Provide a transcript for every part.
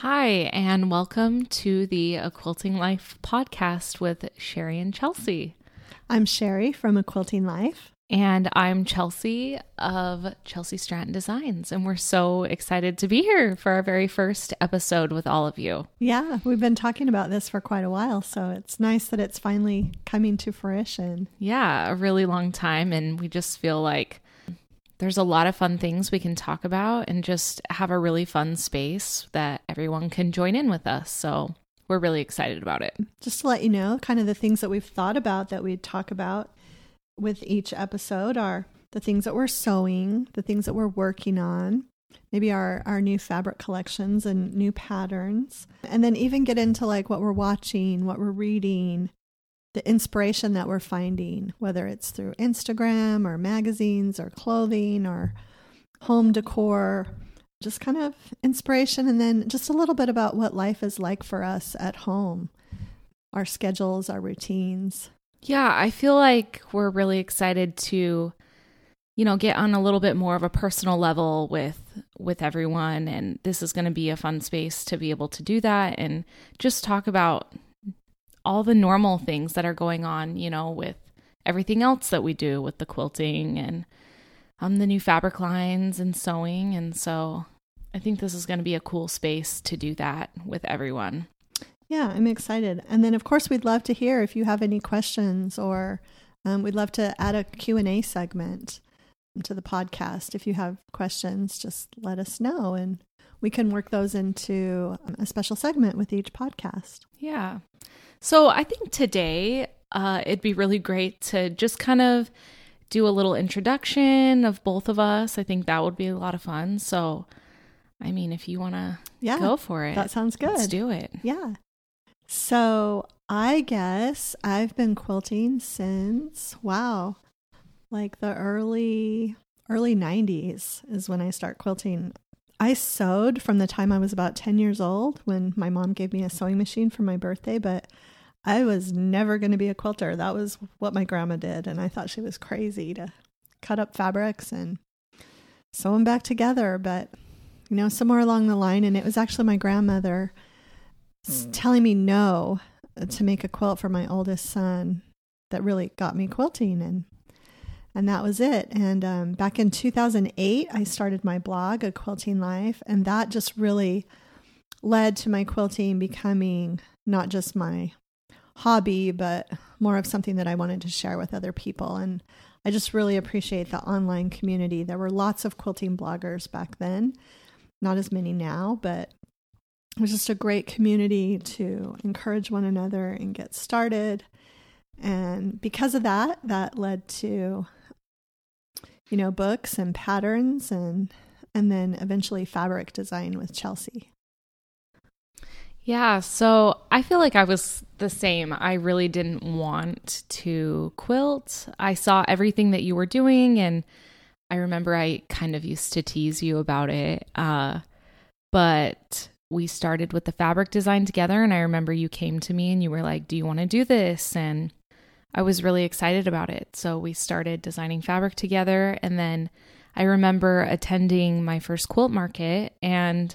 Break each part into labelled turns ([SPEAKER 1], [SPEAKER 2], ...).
[SPEAKER 1] Hi, and welcome to the A Quilting Life podcast with Sherri and Chelsi.
[SPEAKER 2] I'm Sherri from A Quilting Life.
[SPEAKER 1] And I'm Chelsi of Chelsi Stratton Designs. And we're so excited to be here for our very first episode with all of you.
[SPEAKER 2] Yeah, we've been talking about this for quite a while. So it's nice that it's finally coming to fruition.
[SPEAKER 1] Yeah, a really long time. And we just feel like there's a lot of fun things we can talk about and just have a really fun space that everyone can join in with us. So we're really excited about it.
[SPEAKER 2] Just to let you know, kind of the things that we've thought about that we'd talk about with each episode are the things that we're sewing, the things that we're working on, maybe our, our new fabric collections and new patterns, and then even get into like what we're watching, what we're reading, the inspiration that we're finding, whether it's through Instagram or magazines or clothing or home decor, just kind of inspiration, and then just a little bit about what life is like for us at home, our schedules, our routines.
[SPEAKER 1] Yeah, I feel like we're really excited to you know get on a little bit more of a personal level with with everyone and this is going to be a fun space to be able to do that and just talk about all the normal things that are going on, you know, with everything else that we do with the quilting and um, the new fabric lines and sewing. And so I think this is going to be a cool space to do that with everyone.
[SPEAKER 2] Yeah, I'm excited. And then, of course, we'd love to hear if you have any questions or um, we'd love to add a Q&A segment to the podcast. If you have questions, just let us know and we can work those into a special segment with each podcast.
[SPEAKER 1] Yeah. So I think today uh, it'd be really great to just kind of do a little introduction of both of us. I think that would be a lot of fun. So, I mean, if you want to yeah, go for it,
[SPEAKER 2] that sounds good.
[SPEAKER 1] Let's do it.
[SPEAKER 2] Yeah. So, I guess I've been quilting since, wow, like the early early 90s is when I start quilting. I sewed from the time I was about 10 years old when my mom gave me a sewing machine for my birthday, but I was never going to be a quilter. That was what my grandma did. And I thought she was crazy to cut up fabrics and sew them back together. But, you know, somewhere along the line, and it was actually my grandmother mm. telling me no to make a quilt for my oldest son that really got me quilting. And and that was it. And um, back in 2008, I started my blog, A Quilting Life, and that just really led to my quilting becoming not just my hobby, but more of something that I wanted to share with other people. And I just really appreciate the online community. There were lots of quilting bloggers back then, not as many now, but it was just a great community to encourage one another and get started. And because of that, that led to you know, books and patterns and and then eventually fabric design with Chelsi.
[SPEAKER 1] Yeah, so I feel like I was the same. I really didn't want to quilt. I saw everything that you were doing and I remember I kind of used to tease you about it. Uh, but we started with the fabric design together and I remember you came to me and you were like, "Do you want to do this?" and I was really excited about it. So we started designing fabric together. And then I remember attending my first quilt market, and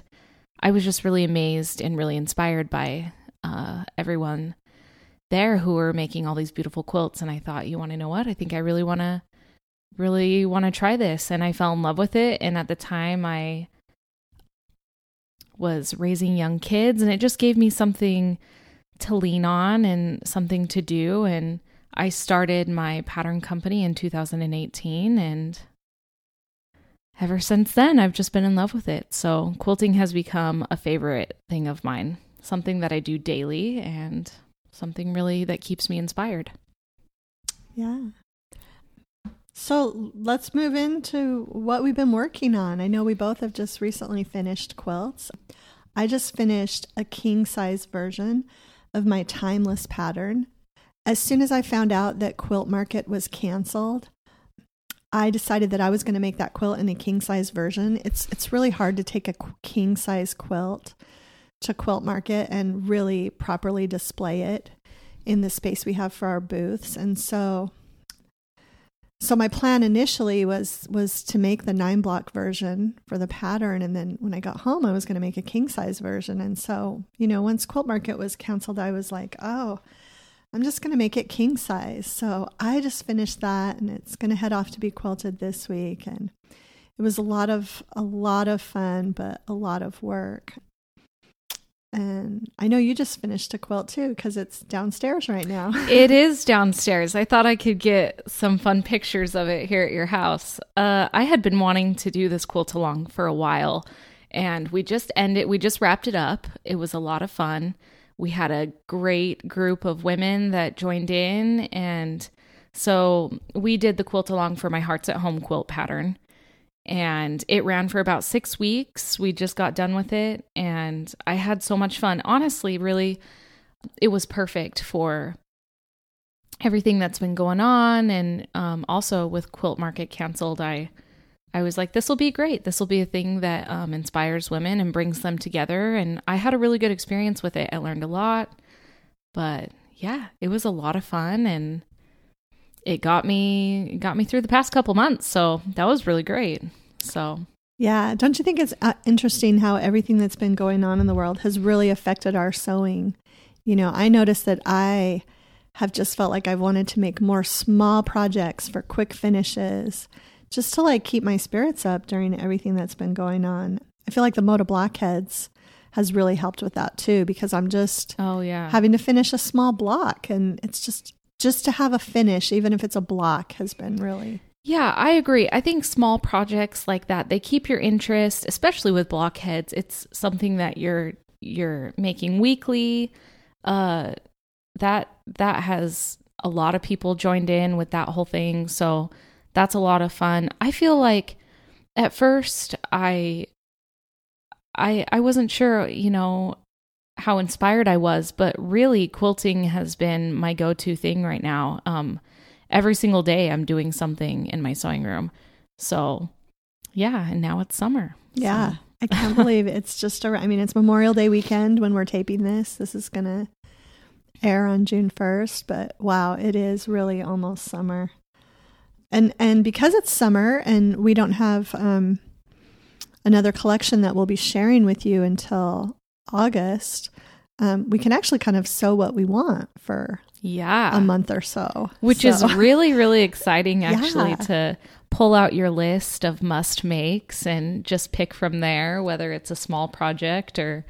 [SPEAKER 1] I was just really amazed and really inspired by uh, everyone there who were making all these beautiful quilts. And I thought, you want to know what? I think I really want to really want to try this and I fell in love with it and at the time I was raising young kids and it just gave me something to lean on and something to do and I started my pattern company in 2018 and ever since then I've just been in love with it. So quilting has become a favorite thing of mine, something that I do daily and something really that keeps me inspired.
[SPEAKER 2] Yeah. So let's move into what we've been working on. I know we both have just recently finished quilts. I just finished a king size version of my timeless pattern as soon as I found out that Quilt Market was canceled, I decided that I was going to make that quilt in a king size version. It's it's really hard to take a king size quilt to Quilt Market and really properly display it in the space we have for our booths. And so so my plan initially was was to make the nine block version for the pattern and then when i got home i was going to make a king size version and so you know once quilt market was canceled i was like oh i'm just going to make it king size so i just finished that and it's going to head off to be quilted this week and it was a lot of a lot of fun but a lot of work and I know you just finished a quilt too because it's downstairs right now.
[SPEAKER 1] it is downstairs. I thought I could get some fun pictures of it here at your house. Uh, I had been wanting to do this quilt along for a while, and we just ended. We just wrapped it up. It was a lot of fun. We had a great group of women that joined in, and so we did the quilt along for my Hearts at Home quilt pattern and it ran for about six weeks. We just got done with it, and I had so much fun. Honestly, really, it was perfect for everything that's been going on, and um, also with Quilt Market canceled, I I was like, this will be great. This will be a thing that um, inspires women and brings them together. And I had a really good experience with it. I learned a lot, but yeah, it was a lot of fun, and it got me got me through the past couple months. So that was really great. So
[SPEAKER 2] yeah, don't you think it's uh, interesting how everything that's been going on in the world has really affected our sewing? You know, I noticed that I have just felt like I've wanted to make more small projects for quick finishes, just to like keep my spirits up during everything that's been going on. I feel like the Moda Blockheads has really helped with that too because I'm just
[SPEAKER 1] oh yeah
[SPEAKER 2] having to finish a small block and it's just just to have a finish, even if it's a block, has been really.
[SPEAKER 1] Yeah, I agree. I think small projects like that, they keep your interest, especially with blockheads. It's something that you're you're making weekly. Uh that that has a lot of people joined in with that whole thing. So that's a lot of fun. I feel like at first I I I wasn't sure, you know, how inspired I was, but really quilting has been my go-to thing right now. Um, every single day I'm doing something in my sewing room. So, yeah, and now it's summer.
[SPEAKER 2] Yeah.
[SPEAKER 1] So.
[SPEAKER 2] I can't believe it's just I mean, it's Memorial Day weekend when we're taping this. This is going to air on June 1st, but wow, it is really almost summer. And and because it's summer and we don't have um another collection that we'll be sharing with you until August, um, we can actually kind of sew what we want for
[SPEAKER 1] yeah
[SPEAKER 2] a month or so,
[SPEAKER 1] which
[SPEAKER 2] so.
[SPEAKER 1] is really really exciting actually yeah. to pull out your list of must makes and just pick from there, whether it's a small project or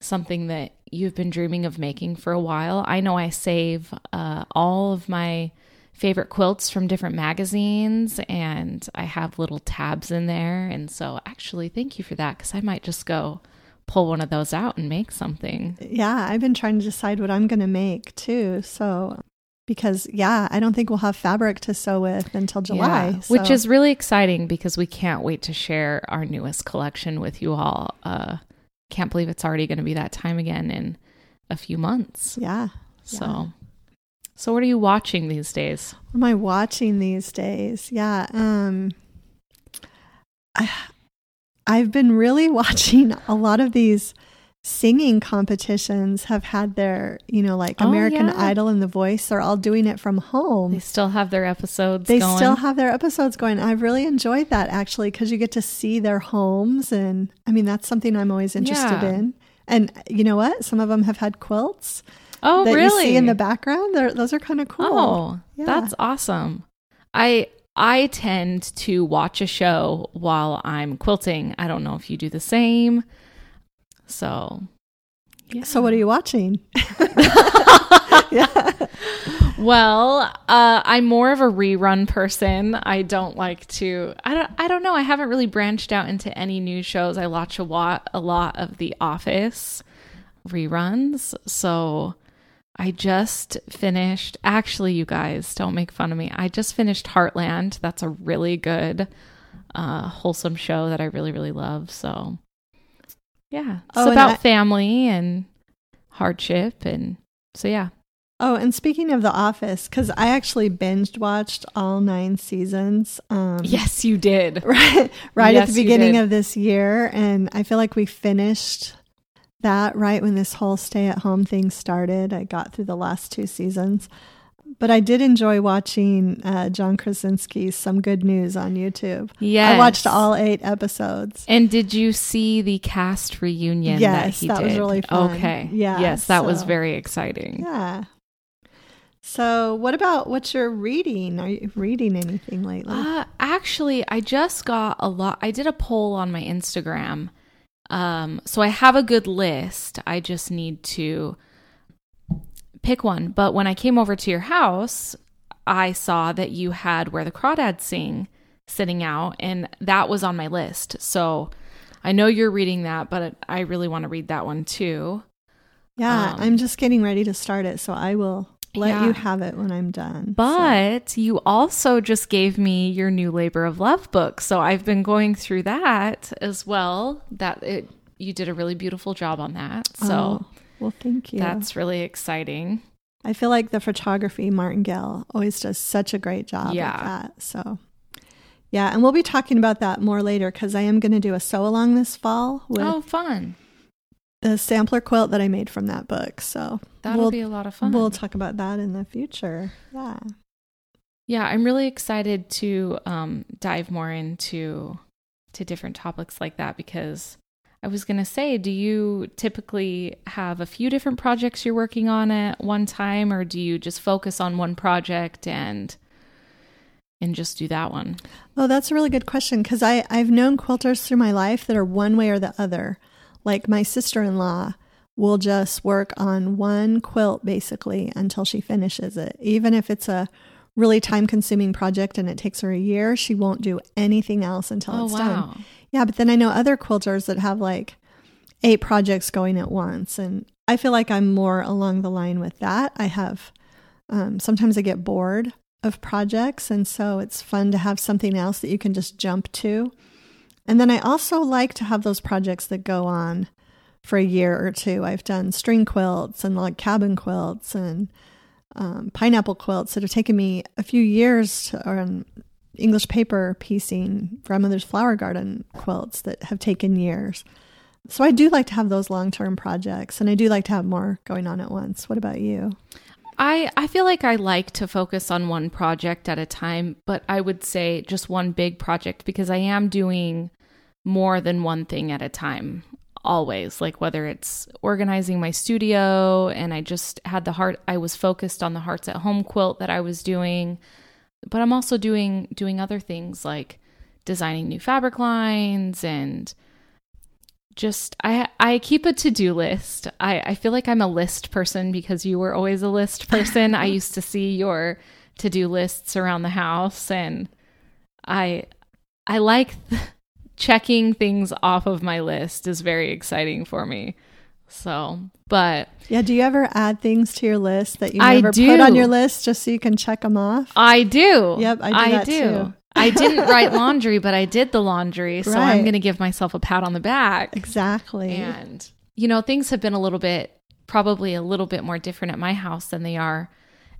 [SPEAKER 1] something that you've been dreaming of making for a while. I know I save uh, all of my favorite quilts from different magazines and I have little tabs in there. And so, actually, thank you for that because I might just go pull one of those out and make something.
[SPEAKER 2] Yeah, I've been trying to decide what I'm going to make too. So, because yeah, I don't think we'll have fabric to sew with until July,
[SPEAKER 1] yeah, so. which is really exciting because we can't wait to share our newest collection with you all. Uh, can't believe it's already going to be that time again in a few months.
[SPEAKER 2] Yeah.
[SPEAKER 1] So,
[SPEAKER 2] yeah.
[SPEAKER 1] So what are you watching these days?
[SPEAKER 2] What am I watching these days? Yeah. Um, I, I've been really watching a lot of these singing competitions have had their, you know, like
[SPEAKER 1] oh,
[SPEAKER 2] American
[SPEAKER 1] yeah.
[SPEAKER 2] Idol and The Voice are all doing it from home.
[SPEAKER 1] They still have their episodes
[SPEAKER 2] They
[SPEAKER 1] going.
[SPEAKER 2] still have their episodes going. I've really enjoyed that actually because you get to see their homes. And I mean, that's something I'm always interested
[SPEAKER 1] Yeah.
[SPEAKER 2] in. And you know what? Some of them have had quilts
[SPEAKER 1] oh,
[SPEAKER 2] that
[SPEAKER 1] really?
[SPEAKER 2] you see in the background. They're, those are kind of cool.
[SPEAKER 1] Oh,
[SPEAKER 2] Yeah.
[SPEAKER 1] that's awesome. I I tend to watch a show while I'm quilting. I don't know if you do the same. So, yeah.
[SPEAKER 2] So what are you watching? yeah.
[SPEAKER 1] Well, uh, I'm more of a rerun person. I don't like to. I don't. I don't know. I haven't really branched out into any new shows. I watch a lot, a lot of The Office reruns. So I just finished. Actually, you guys don't make fun of me. I just finished Heartland. That's a really good, uh, wholesome show that I really, really love. So, yeah, it's
[SPEAKER 2] Oh, and
[SPEAKER 1] about
[SPEAKER 2] I-
[SPEAKER 1] family and hardship, and so yeah.
[SPEAKER 2] Oh, and speaking of The Office, because I actually binged watched all nine seasons. Um,
[SPEAKER 1] Yes, you did.
[SPEAKER 2] right, right at the beginning of this year, and I feel like we finished that right when this whole stay-at-home thing started. I got through the last two seasons, but I did enjoy watching uh, John Krasinski's Some Good News on YouTube.
[SPEAKER 1] Yeah,
[SPEAKER 2] I watched all eight episodes.
[SPEAKER 1] And did you see the cast reunion
[SPEAKER 2] Yes,
[SPEAKER 1] that he
[SPEAKER 2] that
[SPEAKER 1] did?
[SPEAKER 2] was really fun.
[SPEAKER 1] Okay.
[SPEAKER 2] Yeah,
[SPEAKER 1] Yes, that was very exciting.
[SPEAKER 2] Yeah. So, what about what you're reading? Are you reading anything lately?
[SPEAKER 1] Uh, actually, I just got a lot. I did a poll on my Instagram. Um, so I have a good list. I just need to pick one. But when I came over to your house, I saw that you had Where the Crawdads Sing sitting out, and that was on my list. So I know you're reading that, but I really want to read that one too.
[SPEAKER 2] yeah,
[SPEAKER 1] um,
[SPEAKER 2] I'm just getting ready to start it, so I will let
[SPEAKER 1] Yeah.
[SPEAKER 2] you have it when I'm done. So-
[SPEAKER 1] But you also just gave me your new labor of love book. So I've been going through that as well. That it you did a really beautiful job on that. So
[SPEAKER 2] Oh, well, thank you.
[SPEAKER 1] that's really exciting.
[SPEAKER 2] I feel like the photography martingale always does such a great job
[SPEAKER 1] Yeah.
[SPEAKER 2] with that. So, yeah, and we'll be talking about that more later because I am going to do a sew along this fall with
[SPEAKER 1] oh, fun.
[SPEAKER 2] The sampler quilt that I made from that book. So
[SPEAKER 1] That'll
[SPEAKER 2] we'll,
[SPEAKER 1] be a lot of fun.
[SPEAKER 2] we'll talk about that in the future. Yeah.
[SPEAKER 1] yeah, I'm really excited to um, dive more into to different topics like that because I was going to say, do you typically have a few different projects you're working on at one time or do you just focus on one project and and just do that one?
[SPEAKER 2] Oh, that's a really good question because I I've known quilters through my life that are one way or the other. Like my sister in law will just work on one quilt basically until she finishes it, even if it's a really time consuming project and it takes her a year. She won't do anything else until
[SPEAKER 1] oh
[SPEAKER 2] it's
[SPEAKER 1] wow.
[SPEAKER 2] done. Yeah, but then I know other quilters that have like eight projects going at once, and I feel like I'm more along the line with that. I have um, sometimes I get bored of projects, and so it's fun to have something else that you can just jump to. And then I also like to have those projects that go on for a year or two. I've done string quilts and log cabin quilts and um, pineapple quilts that have taken me a few years to, or English paper piecing grandmother's flower garden quilts that have taken years. So I do like to have those long term projects and I do like to have more going on at once. What about you?
[SPEAKER 1] I, I feel like I like to focus on one project at a time, but I would say just one big project because I am doing more than one thing at a time always like whether it's organizing my studio and I just had the heart I was focused on the hearts at home quilt that I was doing but I'm also doing doing other things like designing new fabric lines and just I I keep a to-do list. I I feel like I'm a list person because you were always a list person. I used to see your to-do lists around the house and I I like checking things off of my list is very exciting for me. So, but
[SPEAKER 2] Yeah, do you ever add things to your list that you
[SPEAKER 1] I
[SPEAKER 2] never put on your list just so you can check them off?
[SPEAKER 1] I do.
[SPEAKER 2] Yep, I do that too.
[SPEAKER 1] I didn't write laundry, but I did the laundry, so I'm going to give myself a pat on the back.
[SPEAKER 2] Exactly.
[SPEAKER 1] And, you know, things have been a little bit, probably a little bit more different at my house than they are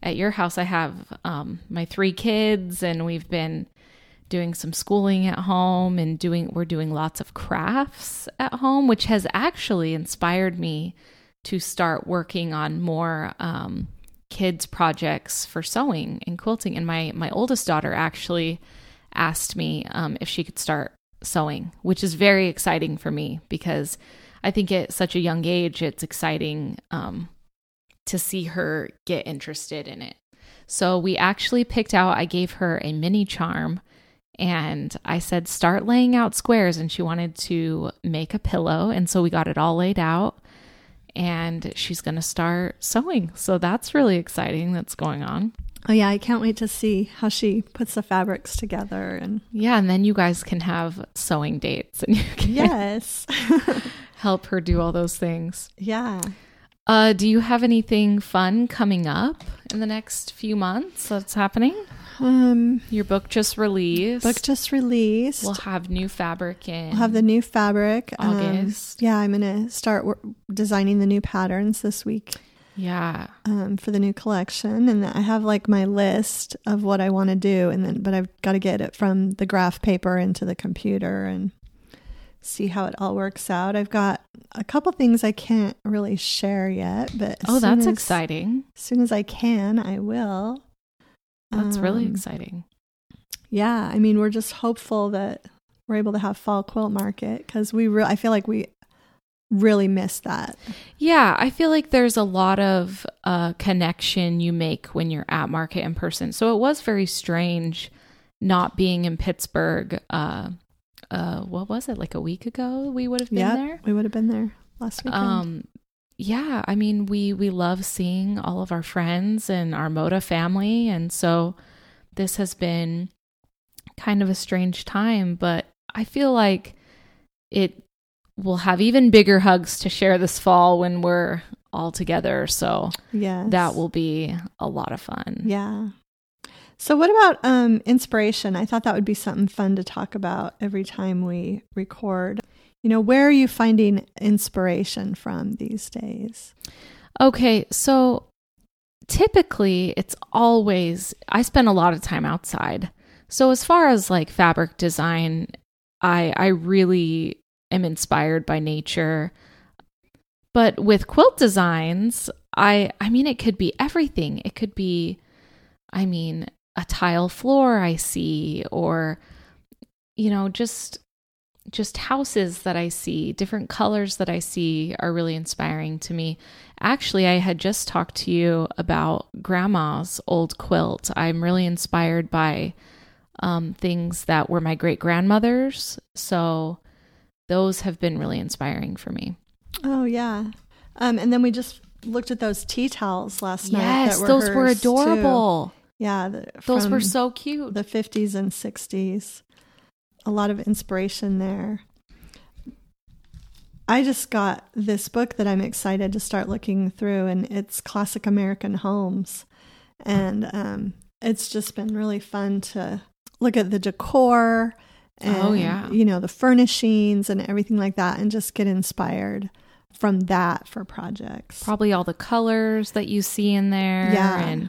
[SPEAKER 1] at your house. I have um, my three kids, and we've been doing some schooling at home and doing, we're doing lots of crafts at home, which has actually inspired me to start working on more um, kids projects for sewing and quilting. And my, my oldest daughter actually asked me um, if she could start sewing, which is very exciting for me because I think at such a young age, it's exciting um, to see her get interested in it. So we actually picked out, I gave her a mini charm and I said, start laying out squares. And she wanted to make a pillow. And so we got it all laid out and she's going to start sewing. So that's really exciting that's going on.
[SPEAKER 2] Oh yeah, I can't wait to see how she puts the fabrics together and
[SPEAKER 1] Yeah, and then you guys can have sewing dates and you can
[SPEAKER 2] yes.
[SPEAKER 1] help her do all those things.
[SPEAKER 2] yeah.
[SPEAKER 1] Uh, do you have anything fun coming up in the next few months that's happening?
[SPEAKER 2] Um
[SPEAKER 1] Your book just released.
[SPEAKER 2] book just released.
[SPEAKER 1] We'll have new fabric in.
[SPEAKER 2] We'll have the new fabric. um,
[SPEAKER 1] August.
[SPEAKER 2] yeah, I'm to start wor- designing the new patterns this week
[SPEAKER 1] yeah.
[SPEAKER 2] um, for the new collection, and I have like my list of what I want to do, and then but I've got to get it from the graph paper into the computer and see how it all works out. I've got a couple things I can't really share yet, but
[SPEAKER 1] Oh, that's
[SPEAKER 2] as-
[SPEAKER 1] exciting.
[SPEAKER 2] As soon as I can, I will.
[SPEAKER 1] That's really
[SPEAKER 2] Um,
[SPEAKER 1] exciting.
[SPEAKER 2] Yeah, I mean, we're just hopeful that we're able to have fall quilt market because we. I feel like we really miss that.
[SPEAKER 1] Yeah, I feel like there's a lot of uh, connection you make when you're at market in person. So it was very strange not being in Pittsburgh. Uh, uh, what was it? Like a week ago, we would have been
[SPEAKER 2] Yeah,
[SPEAKER 1] there.
[SPEAKER 2] we would have been there last weekend.
[SPEAKER 1] Um, yeah, I mean, we we love seeing all of our friends and our Moda family, and so this has been kind of a strange time, but I feel like it will have even bigger hugs to share this fall when we're all together. So
[SPEAKER 2] yeah,
[SPEAKER 1] that will be a lot of fun.
[SPEAKER 2] Yeah. So what about um inspiration? I thought that would be something fun to talk about every time we record. You know, where are you finding inspiration from these days?
[SPEAKER 1] Okay, so typically it's always I spend a lot of time outside. So as far as like fabric design, I I really am inspired by nature. But with quilt designs, I I mean it could be everything. It could be I mean a tile floor I see or you know just just houses that I see, different colors that I see are really inspiring to me. Actually, I had just talked to you about grandma's old quilt. I'm really inspired by um, things that were my great grandmother's. So those have been really inspiring for me.
[SPEAKER 2] Oh yeah. Um and then we just looked at those tea towels last night.
[SPEAKER 1] yes, those were
[SPEAKER 2] hers, too.
[SPEAKER 1] adorable.
[SPEAKER 2] Yeah, the,
[SPEAKER 1] Those were so cute.
[SPEAKER 2] the 50s and 60s. A lot of inspiration there. I just got this book that I'm excited to start looking through, and it's Classic American Homes. And um, it's just been really fun to look at the decor and,
[SPEAKER 1] Oh, yeah.
[SPEAKER 2] you know, the furnishings and everything like that, and just get inspired from that for projects.
[SPEAKER 1] Probably all the colors that you see in there.
[SPEAKER 2] Yeah.
[SPEAKER 1] And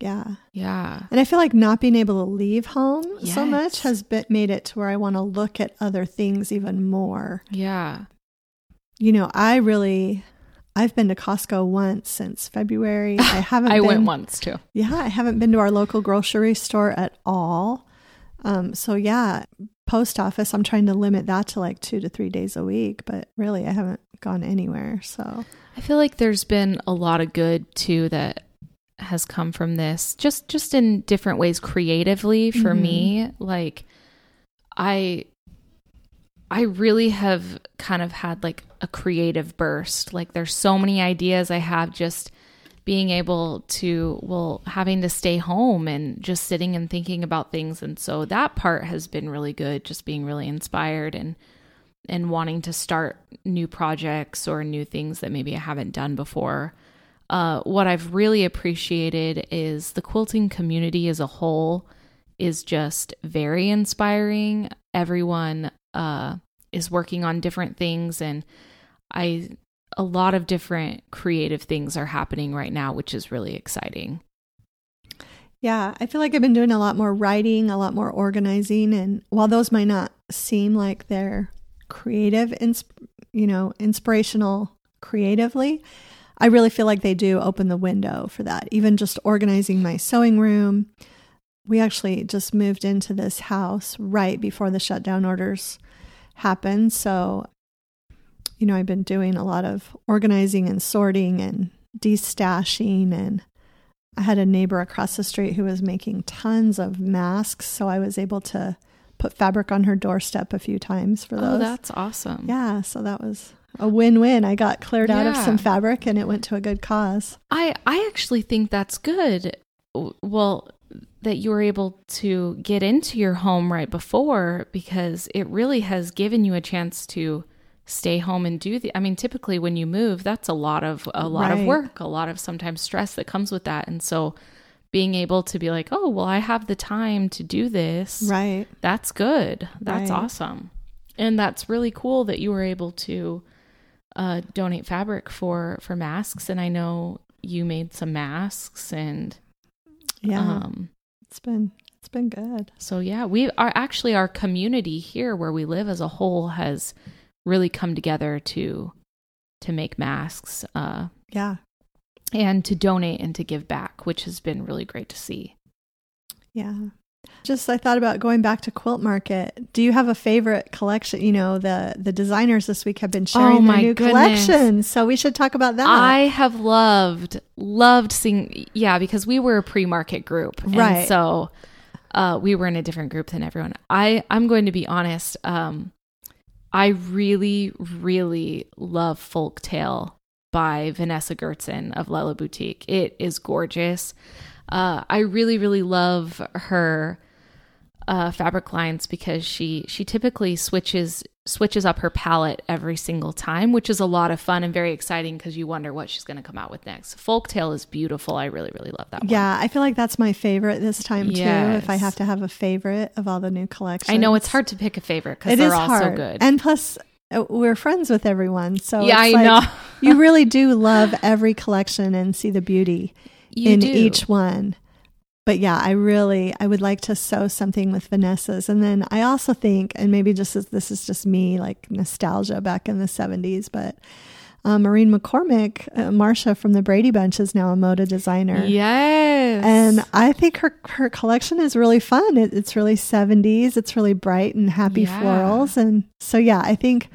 [SPEAKER 2] yeah.
[SPEAKER 1] yeah.
[SPEAKER 2] And I feel like not being able to leave home so much has been, made it to where I want to look at other things even more.
[SPEAKER 1] Yeah.
[SPEAKER 2] You know, I really, I've been to Costco once since February. I haven't.
[SPEAKER 1] I
[SPEAKER 2] been,
[SPEAKER 1] went once too.
[SPEAKER 2] Yeah, I haven't been to our local grocery store at all. Um, so yeah, post office. I'm trying to limit that to like two to three days a week, but really, I haven't gone anywhere. So
[SPEAKER 1] I feel like there's been a lot of good too that has come from this just just in different ways creatively for
[SPEAKER 2] Mhm.
[SPEAKER 1] me like I I really have kind of had like a creative burst like there's so many ideas I have just being able to well having to stay home and just sitting and thinking about things and so that part has been really good just being really inspired and and wanting to start new projects or new things that maybe I haven't done before. Uh, what I've really appreciated is the quilting community as a whole is just very inspiring. Everyone uh, is working on different things, and I a lot of different creative things are happening right now, which is really exciting.
[SPEAKER 2] Yeah, I feel like I've been doing a lot more writing, a lot more organizing, and while those might not seem like they're creative, ins- you know, inspirational creatively, I really feel like they do open the window for that. Even just organizing my sewing room. We actually just moved into this house right before the shutdown orders happened, so you know, I've been doing a lot of organizing and sorting and destashing and I had a neighbor across the street who was making tons of masks, so I was able to put fabric on her doorstep a few times for oh, those.
[SPEAKER 1] Oh, that's awesome.
[SPEAKER 2] yeah, so that was a win-win. I got cleared out of some fabric and it went to a good cause.
[SPEAKER 1] I I actually think that's good. Well, that you were able to get into your home right before because it really has given you a chance to stay home and do the I mean typically when you move that's a lot of a lot of work, a lot of sometimes stress that comes with that. And so being able to be like, "Oh, well I have the time to do this."
[SPEAKER 2] Right.
[SPEAKER 1] That's good. That's
[SPEAKER 2] Right.
[SPEAKER 1] awesome. And that's really cool that you were able to uh, donate fabric for for masks. And I know you made some masks, and
[SPEAKER 2] Yeah.
[SPEAKER 1] um,
[SPEAKER 2] it's been it's been good.
[SPEAKER 1] so yeah, we are actually our community here where we live as a whole has really come together to to make masks uh,
[SPEAKER 2] Yeah.
[SPEAKER 1] and to donate and to give back, which has been really great to see.
[SPEAKER 2] Yeah. Just I thought about going back to Quilt Market. Do you have a favorite collection? You know, the the designers this week have been sharing
[SPEAKER 1] Oh,
[SPEAKER 2] their new
[SPEAKER 1] goodness.
[SPEAKER 2] collections. So we should talk about that.
[SPEAKER 1] I have loved loved seeing yeah because we were a pre-market group and
[SPEAKER 2] Right.
[SPEAKER 1] so uh, we were in a different group than everyone. I I'm going to be honest. Um, I really really love Folktale by Vanessa Goertzen of Lella Boutique. It is gorgeous. Uh, I really really love her uh, fabric lines because she she typically switches switches up her palette every single time, which is a lot of fun and very exciting because you wonder what she's going to come out with next. Folktale is beautiful. I really really love that one.
[SPEAKER 2] yeah, I feel like that's my favorite this time too. If I have to have a favorite of all the new collections,
[SPEAKER 1] I know it's hard to pick a favorite because they're
[SPEAKER 2] is
[SPEAKER 1] all
[SPEAKER 2] hard,
[SPEAKER 1] so good.
[SPEAKER 2] and plus uh, we're friends with everyone. So
[SPEAKER 1] yeah, I
[SPEAKER 2] like
[SPEAKER 1] know.
[SPEAKER 2] you really do love every collection and see the beauty
[SPEAKER 1] You
[SPEAKER 2] in
[SPEAKER 1] do.
[SPEAKER 2] each one. But yeah, I really I would like to sew something with Vanessa's, and then I also think, and maybe just as this is just me like nostalgia back in the seventies, but uh, Maureen McCormick, uh, Marsha from the Brady Bunch, is now a moda designer.
[SPEAKER 1] Yes.
[SPEAKER 2] And I think her her collection is really fun. It, it's really 70s. It's really bright and happy
[SPEAKER 1] Yeah.
[SPEAKER 2] florals. And so yeah, I think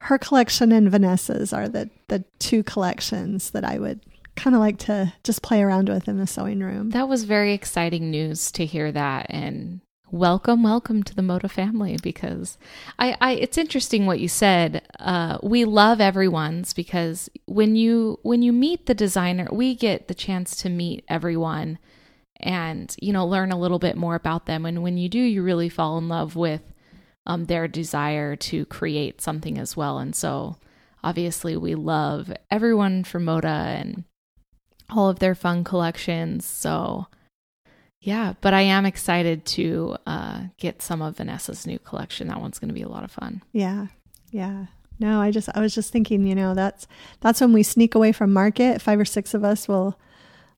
[SPEAKER 2] her collection and Vanessa's are the the two collections that I would kind of like to just play around with in the sewing room.
[SPEAKER 1] that was very exciting news to hear that and welcome welcome to the moda family because i, I it's interesting what you said. Uh, we love everyone's because when you when you meet the designer we get the chance to meet everyone and you know learn a little bit more about them. And when you do you really fall in love with um, their desire to create something as well. And so obviously we love everyone from moda and all of their fun collections so yeah but i am excited to uh, get some of vanessa's new collection that one's going to be a lot of fun
[SPEAKER 2] Yeah. Yeah. No, I just I was just thinking, you know, that's that's when we sneak away from market. Five or six of us will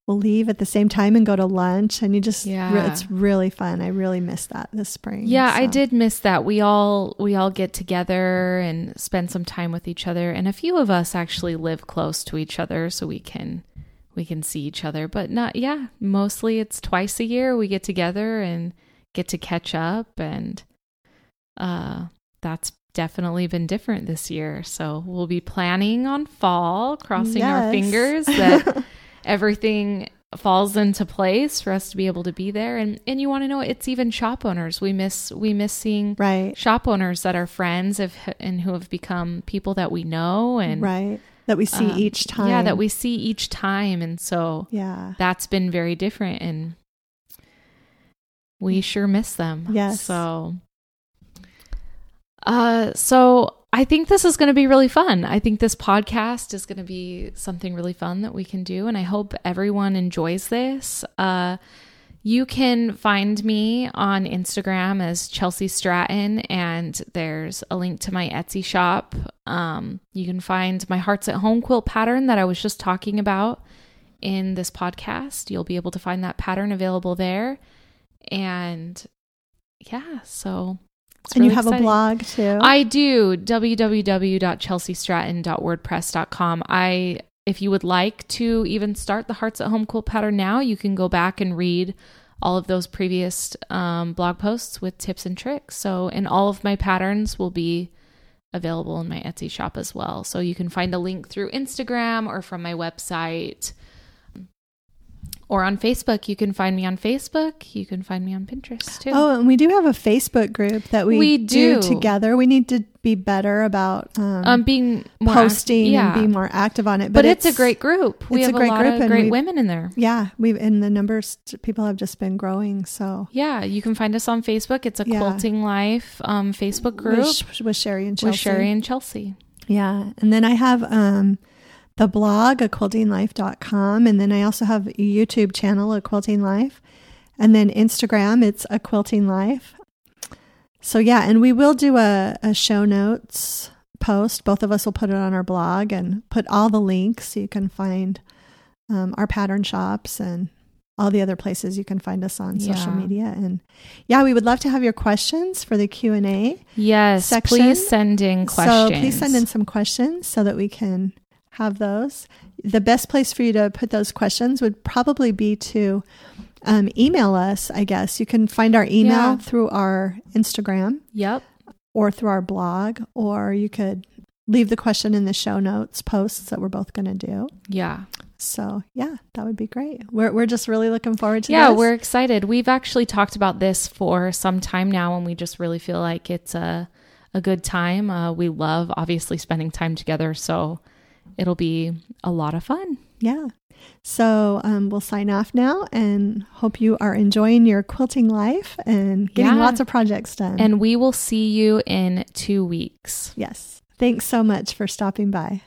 [SPEAKER 2] will leave at the same time and go to lunch and you just
[SPEAKER 1] Yeah.
[SPEAKER 2] it's really fun. I really miss that this spring.
[SPEAKER 1] Yeah, I did miss that. We all we all get together and spend some time with each other and a few of us actually live close to each other so we can we can see each other. But not yeah, mostly it's twice a year we get together and get to catch up and uh that's definitely been different this year. So we'll be planning on fall, crossing our fingers that everything falls into place for us to be able to be there and and you want to know it's even shop owners we miss we miss seeing
[SPEAKER 2] right.
[SPEAKER 1] shop owners that are friends of, and who have become people that we know and
[SPEAKER 2] right. That we see
[SPEAKER 1] um,
[SPEAKER 2] each time.
[SPEAKER 1] yeah that we see each time and so
[SPEAKER 2] Yeah.
[SPEAKER 1] that's been very different and we sure miss them
[SPEAKER 2] Yes.
[SPEAKER 1] so uh so I think this is going to be really fun. I think this podcast is going to be something really fun that we can do and I hope everyone enjoys this. Uh you can find me on Instagram as Chelsi Stratton, and there's a link to my Etsy shop. Um, you can find my Hearts at Home quilt pattern that I was just talking about in this podcast. You'll be able to find that pattern available there. And yeah, so.
[SPEAKER 2] and you have
[SPEAKER 1] exciting.
[SPEAKER 2] a blog too.
[SPEAKER 1] I do www.chelsistratton.wordpress.com. I if you would like to even start the Hearts at Home quilt pattern now, you can go back and read all of those previous um, blog posts with tips and tricks. So, and all of my patterns will be available in my Etsy shop as well. So you can find a link through Instagram or from my website or on Facebook. You can find me on Facebook. You can find me on Pinterest too.
[SPEAKER 2] oh, and we do have a Facebook group that we,
[SPEAKER 1] We
[SPEAKER 2] do.
[SPEAKER 1] do.
[SPEAKER 2] together. We need to be better about um,
[SPEAKER 1] um, being more act-
[SPEAKER 2] posting
[SPEAKER 1] yeah.
[SPEAKER 2] and be more active on it.
[SPEAKER 1] but, it's, a great group. We
[SPEAKER 2] it's a
[SPEAKER 1] have a,
[SPEAKER 2] great
[SPEAKER 1] lot
[SPEAKER 2] group
[SPEAKER 1] of great women in there.
[SPEAKER 2] Yeah, we've and the numbers people have just been growing. So
[SPEAKER 1] Yeah, you can find us on Facebook. It's a
[SPEAKER 2] Yeah.
[SPEAKER 1] Quilting Life um, Facebook group
[SPEAKER 2] with, with Sherri and Chelsi.
[SPEAKER 1] with Sherri and Chelsi.
[SPEAKER 2] Yeah. And then I have um, the blog, a quiltinglife.com. And then I also have a YouTube channel, a quilting life. And then Instagram, it's a quilting life. So yeah, and we will do a, a show notes post. Both of us will put it on our blog and put all the links so you can find um, our pattern shops and all the other places you can find us on social
[SPEAKER 1] Yeah.
[SPEAKER 2] media. And yeah, we would love to have your questions for the Q and A.
[SPEAKER 1] Yes,
[SPEAKER 2] Section.
[SPEAKER 1] please send in questions.
[SPEAKER 2] So please send in some questions so that we can have those. The best place for you to put those questions would probably be to um, email us, I guess. You can find our email
[SPEAKER 1] Yeah.
[SPEAKER 2] through our Instagram
[SPEAKER 1] Yep.
[SPEAKER 2] or through our blog, or you could leave the question in the show notes posts that we're both going to do.
[SPEAKER 1] Yeah.
[SPEAKER 2] So, yeah, that would be great. We're, we're just really looking forward to
[SPEAKER 1] Yeah,
[SPEAKER 2] this.
[SPEAKER 1] we're excited. We've actually talked about this for some time now, and we just really feel like it's a a good time. Uh, we love obviously spending time together, so it'll be a lot of fun.
[SPEAKER 2] Yeah. So um, we'll sign off now and hope you are enjoying your quilting life and getting
[SPEAKER 1] Yeah.
[SPEAKER 2] lots of projects done.
[SPEAKER 1] And we will see you in two weeks.
[SPEAKER 2] yes. Thanks so much for stopping by.